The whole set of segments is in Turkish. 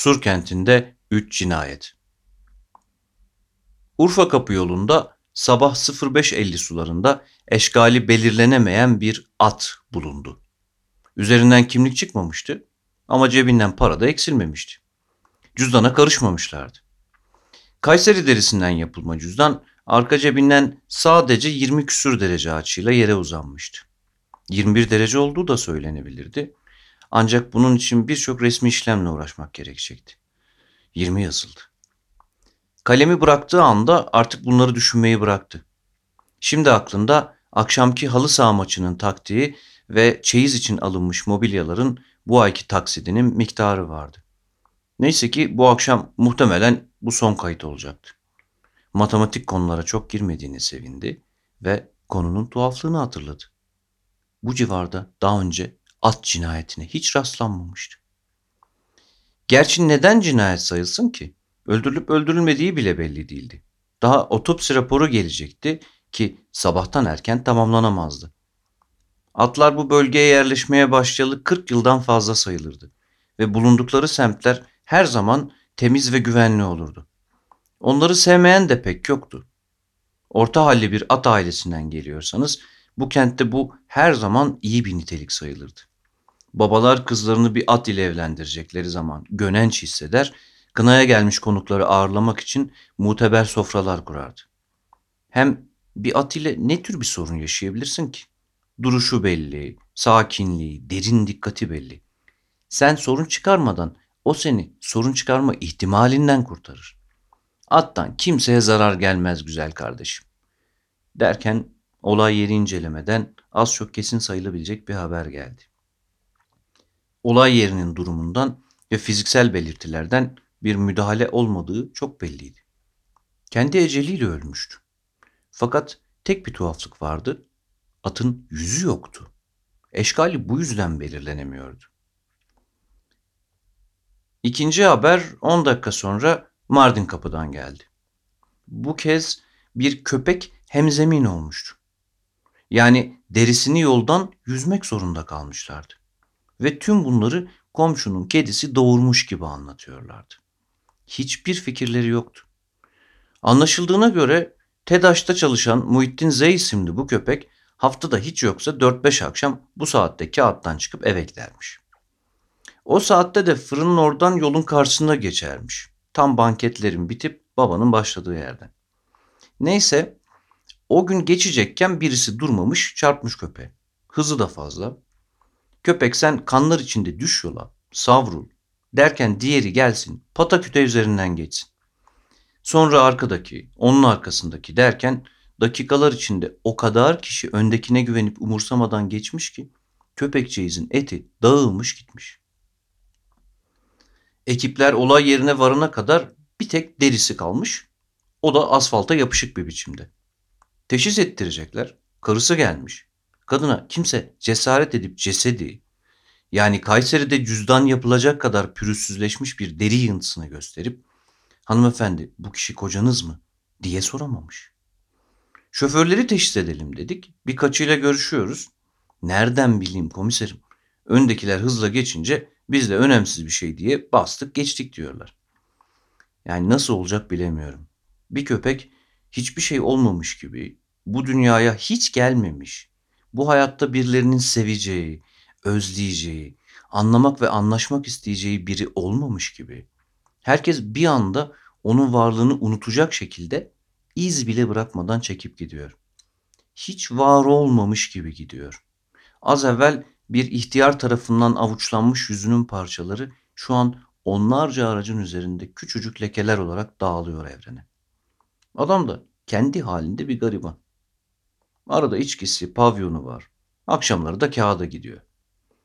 Sur kentinde 3 cinayet. Urfa Kapı yolunda sabah 05.50 sularında eşgali belirlenemeyen bir at bulundu. Üzerinden kimlik çıkmamıştı ama cebinden para da eksilmemişti. Cüzdana karışmamışlardı. Kayseri derisinden yapılma cüzdan arka cebinden sadece 20 küsür derece açıyla yere uzanmıştı. 21 derece olduğu da söylenebilirdi. Ancak bunun için birçok resmi işlemle uğraşmak gerekecekti. 20 yazıldı. Kalemi bıraktığı anda artık bunları düşünmeyi bıraktı. Şimdi aklında akşamki halı saha maçının taktiği ve çeyiz için alınmış mobilyaların bu ayki taksidinin miktarı vardı. Neyse ki bu akşam muhtemelen bu son kayıt olacaktı. Matematik konulara çok girmediğini sevindi ve konunun tuhaflığını hatırladı. Bu civarda daha önce at cinayetine hiç rastlanmamıştı. Gerçi neden cinayet sayılsın ki? Öldürülüp öldürülmediği bile belli değildi. Daha otopsi raporu gelecekti ki sabahtan erken tamamlanamazdı. Atlar bu bölgeye yerleşmeye başlayalı 40 yıldan fazla sayılırdı ve bulundukları semtler her zaman temiz ve güvenli olurdu. Onları sevmeyen de pek yoktu. Orta halli bir at ailesinden geliyorsanız bu kentte bu her zaman iyi bir nitelik sayılırdı. Babalar kızlarını bir at ile evlendirecekleri zaman gönenç hisseder, kınaya gelmiş konukları ağırlamak için muteber sofralar kurardı. Hem bir at ile ne tür bir sorun yaşayabilirsin ki? Duruşu belli, sakinliği, derin dikkati belli. Sen sorun çıkarmadan o seni sorun çıkarma ihtimalinden kurtarır. Attan kimseye zarar gelmez güzel kardeşim. Derken olay yeri incelemeden az çok kesin sayılabilecek bir haber geldi. Olay yerinin durumundan ve fiziksel belirtilerden bir müdahale olmadığı çok belliydi. Kendi eceliyle ölmüştü. Fakat tek bir tuhaflık vardı. Atın yüzü yoktu. Eşkali bu yüzden belirlenemiyordu. İkinci haber 10 dakika sonra Mardin kapıdan geldi. Bu kez bir köpek hemzemin olmuştu. Yani derisini yoldan yüzmek zorunda kalmışlardı. Ve tüm bunları komşunun kedisi doğurmuş gibi anlatıyorlardı. Hiçbir fikirleri yoktu. Anlaşıldığına göre TEDAŞ'ta çalışan Muhittin Z isimli bu köpek haftada hiç yoksa 4-5 akşam bu saatte kağıttan çıkıp eve gidermiş. O saatte de fırının oradan yolun karşısında geçermiş. Tam banketlerin bitip babanın başladığı yerden. Neyse o gün geçecekken birisi durmamış çarpmış köpeğe. Hızı da fazla. Köpek sen kanlar içinde düş yola savrul derken diğeri gelsin pataküte üzerinden geçsin. Sonra arkadaki onun arkasındaki derken dakikalar içinde o kadar kişi öndekine güvenip umursamadan geçmiş ki köpekçeğizin eti dağılmış gitmiş. Ekipler olay yerine varana kadar bir tek derisi kalmış. O da asfalta yapışık bir biçimde. Teşhis ettirecekler. Karısı gelmiş. Kadına kimse cesaret edip cesedi yani Kayseri'de cüzdan yapılacak kadar pürüzsüzleşmiş bir deri yığıntısını gösterip hanımefendi bu kişi kocanız mı diye soramamış. Şoförleri teşhis edelim dedik. Birkaçıyla görüşüyoruz. Nereden bileyim komiserim? Öndekiler hızla geçince biz de önemsiz bir şey diye bastık geçtik diyorlar. Yani nasıl olacak bilemiyorum. Bir köpek hiçbir şey olmamış gibi bu dünyaya hiç gelmemiş. Bu hayatta birilerinin seveceği, özleyeceği, anlamak ve anlaşmak isteyeceği biri olmamış gibi. Herkes bir anda onun varlığını unutacak şekilde iz bile bırakmadan çekip gidiyor. Hiç var olmamış gibi gidiyor. Az evvel bir ihtiyar tarafından avuçlanmış yüzünün parçaları şu an onlarca aracın üzerinde küçücük lekeler olarak dağılıyor evrene. Adam da kendi halinde bir gariban. Arada içkisi, pavyonu var. Akşamları da kağıda gidiyor.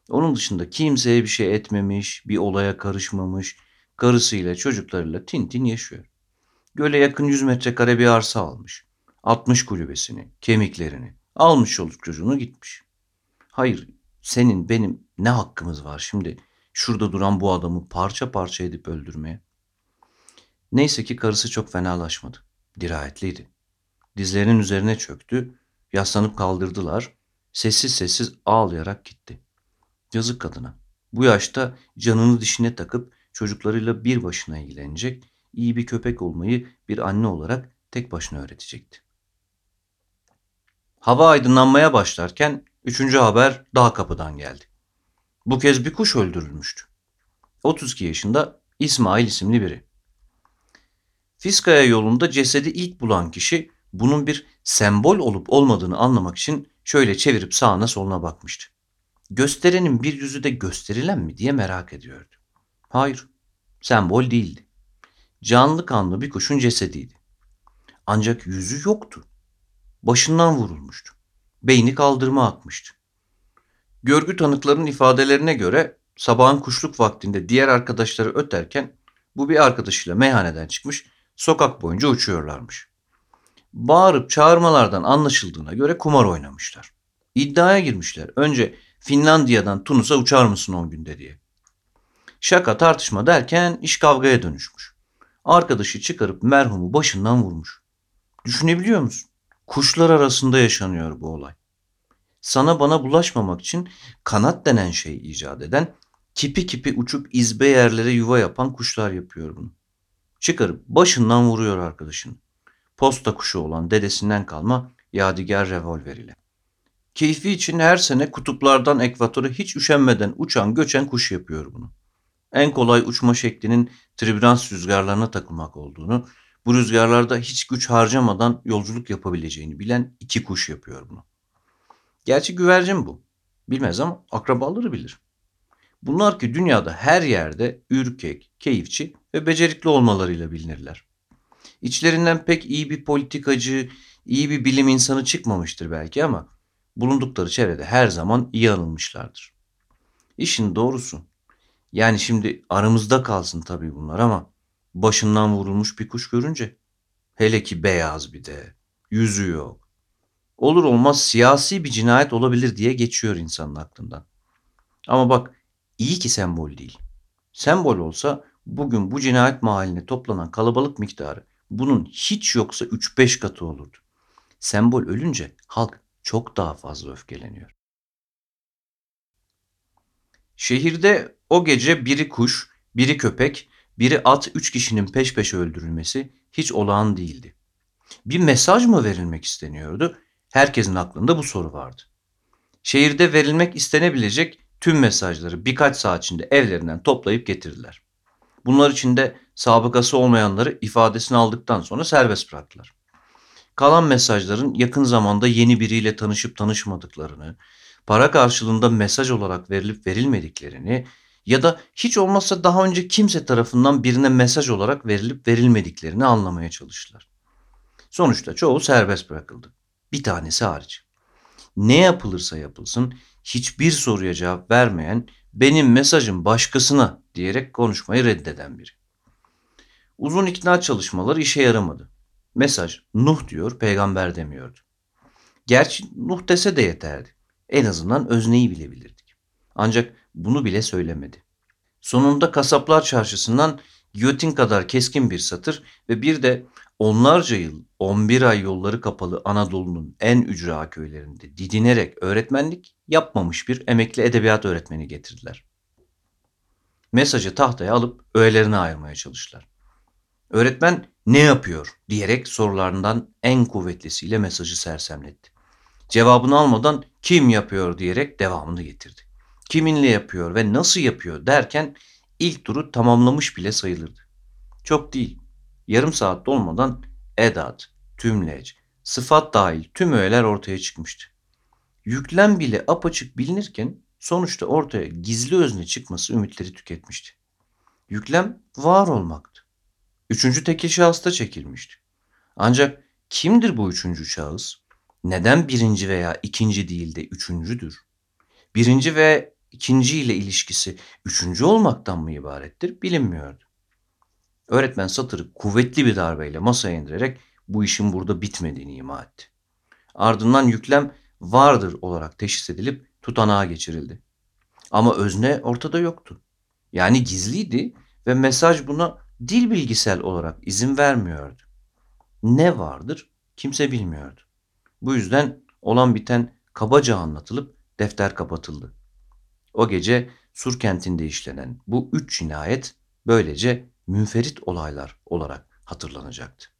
Onun dışında kimseye bir şey etmemiş, bir olaya karışmamış, karısıyla çocuklarıyla tintin yaşıyor. Göle yakın 100 metrekare bir arsa almış. 60 kulübesini, kemiklerini, almış çoluk çocuğunu gitmiş. Hayır, senin benim ne hakkımız var şimdi şurada duran bu adamı parça parça edip öldürmeye? Neyse ki karısı çok fenalaşmadı. Dirayetliydi. Dizlerinin üzerine çöktü, yaslanıp kaldırdılar, sessiz sessiz ağlayarak gitti. Yazık kadına. Bu yaşta canını dişine takıp çocuklarıyla bir başına ilgilenecek, iyi bir köpek olmayı bir anne olarak tek başına öğretecekti. Hava aydınlanmaya başlarken üçüncü haber daha kapıdan geldi. Bu kez bir kuş öldürülmüştü. 32 yaşında İsmail isimli biri. Fiskaya yolunda cesedi ilk bulan kişi bunun bir sembol olup olmadığını anlamak için şöyle çevirip sağına soluna bakmıştı. Gösterenin bir yüzü de gösterilen mi diye merak ediyordu. Hayır, sembol değildi. Canlı kanlı bir kuşun cesediydi. Ancak yüzü yoktu. Başından vurulmuştu. Beyni kaldırma atmıştı. Görgü tanıklarının ifadelerine göre sabahın kuşluk vaktinde diğer arkadaşları öterken bu bir arkadaşıyla meyhaneden çıkmış sokak boyunca uçuyorlarmış. Bağırıp çağırmalardan anlaşıldığına göre kumar oynamışlar. İddiaya girmişler. Önce Finlandiya'dan Tunus'a uçar mısın 10 günde diye. Şaka tartışma derken iş kavgaya dönüşmüş. Arkadaşı çıkarıp merhumu başından vurmuş. Düşünebiliyor musun? Kuşlar arasında yaşanıyor bu olay. Sana bana bulaşmamak için kanat denen şey icat eden, kipi kipi uçup izbe yerlere yuva yapan kuşlar yapıyor bunu. Çıkarıp başından vuruyor arkadaşını. Posta kuşu olan dedesinden kalma yadigar revolver ile. Keyfi için her sene kutuplardan ekvatora hiç üşenmeden uçan göçen kuş yapıyor bunu. En kolay uçma şeklinin tribüans rüzgarlarına takılmak olduğunu, bu rüzgarlarda hiç güç harcamadan yolculuk yapabileceğini bilen iki kuş yapıyor bunu. Gerçi güvercin bu. Bilmez ama akrabaları bilir. Bunlar ki dünyada her yerde ürkek, keyifçi ve becerikli olmalarıyla bilinirler. İçlerinden pek iyi bir politikacı, iyi bir bilim insanı çıkmamıştır belki ama bulundukları çevrede her zaman iyi anılmışlardır. İşin doğrusu. Yani şimdi aramızda kalsın tabii bunlar ama başından vurulmuş bir kuş görünce hele ki beyaz bir de yüzü yok. Olur olmaz siyasi bir cinayet olabilir diye geçiyor insanın aklından. Ama bak iyi ki sembol değil. Sembol olsa bugün bu cinayet mahalline toplanan kalabalık miktarı bunun hiç yoksa 3-5 katı olurdu. Sembol ölünce halk çok daha fazla öfkeleniyor. Şehirde o gece biri kuş, biri köpek, biri at üç kişinin peş peşe öldürülmesi hiç olağan değildi. Bir mesaj mı verilmek isteniyordu? Herkesin aklında bu soru vardı. Şehirde verilmek istenebilecek tüm mesajları birkaç saat içinde evlerinden toplayıp getirdiler. Bunlar içinde sabıkası olmayanları ifadesini aldıktan sonra serbest bıraktılar. Kalan mesajların yakın zamanda yeni biriyle tanışıp tanışmadıklarını, para karşılığında mesaj olarak verilip verilmediklerini ya da hiç olmazsa daha önce kimse tarafından birine mesaj olarak verilip verilmediklerini anlamaya çalıştılar. Sonuçta çoğu serbest bırakıldı. Bir tanesi hariç. Ne yapılırsa yapılsın hiçbir soruya cevap vermeyen, benim mesajım başkasına diyerek konuşmayı reddeden biri. Uzun ikna çalışmaları işe yaramadı. Mesaj Nuh diyor, peygamber demiyordu. Gerçi Nuh dese de yeterdi. En azından özneyi bilebilirdik. Ancak bunu bile söylemedi. Sonunda kasaplar çarşısından giyotin kadar keskin bir satır ve bir de onlarca yıl 11 ay yolları kapalı Anadolu'nun en ücra köylerinde didinerek öğretmenlik yapmamış bir emekli edebiyat öğretmeni getirdiler. Mesajı tahtaya alıp öğelerine ayırmaya çalıştılar. Öğretmen ne yapıyor diyerek sorularından en kuvvetlisiyle mesajı sersemletti. Cevabını almadan kim yapıyor diyerek devamını getirdi. Kiminle yapıyor ve nasıl yapıyor derken ilk turu tamamlamış bile sayılırdı. Çok değil. Yarım saat dolmadan edat, tümleç, sıfat dahil tüm öğeler ortaya çıkmıştı. Yüklem bile apaçık bilinirken sonuçta ortaya gizli özne çıkması ümitleri tüketmişti. Yüklem var olmaktı. Üçüncü tekil şahısta çekilmişti. Ancak kimdir bu üçüncü şahıs? Neden birinci veya ikinci değil de üçüncüdür? Birinci ve ikinci ile ilişkisi üçüncü olmaktan mı ibarettir bilinmiyordu. Öğretmen satırı kuvvetli bir darbeyle masaya indirerek bu işin burada bitmediğini ima etti. Ardından yüklem vardır olarak teşhis edilip tutanağa geçirildi. Ama özne ortada yoktu. Yani gizliydi ve mesaj buna dil bilgisel olarak izin vermiyordu. Ne vardır kimse bilmiyordu. Bu yüzden olan biten kabaca anlatılıp defter kapatıldı. O gece Sur kentinde işlenen bu üç cinayet Böylece münferit olaylar olarak hatırlanacaktı.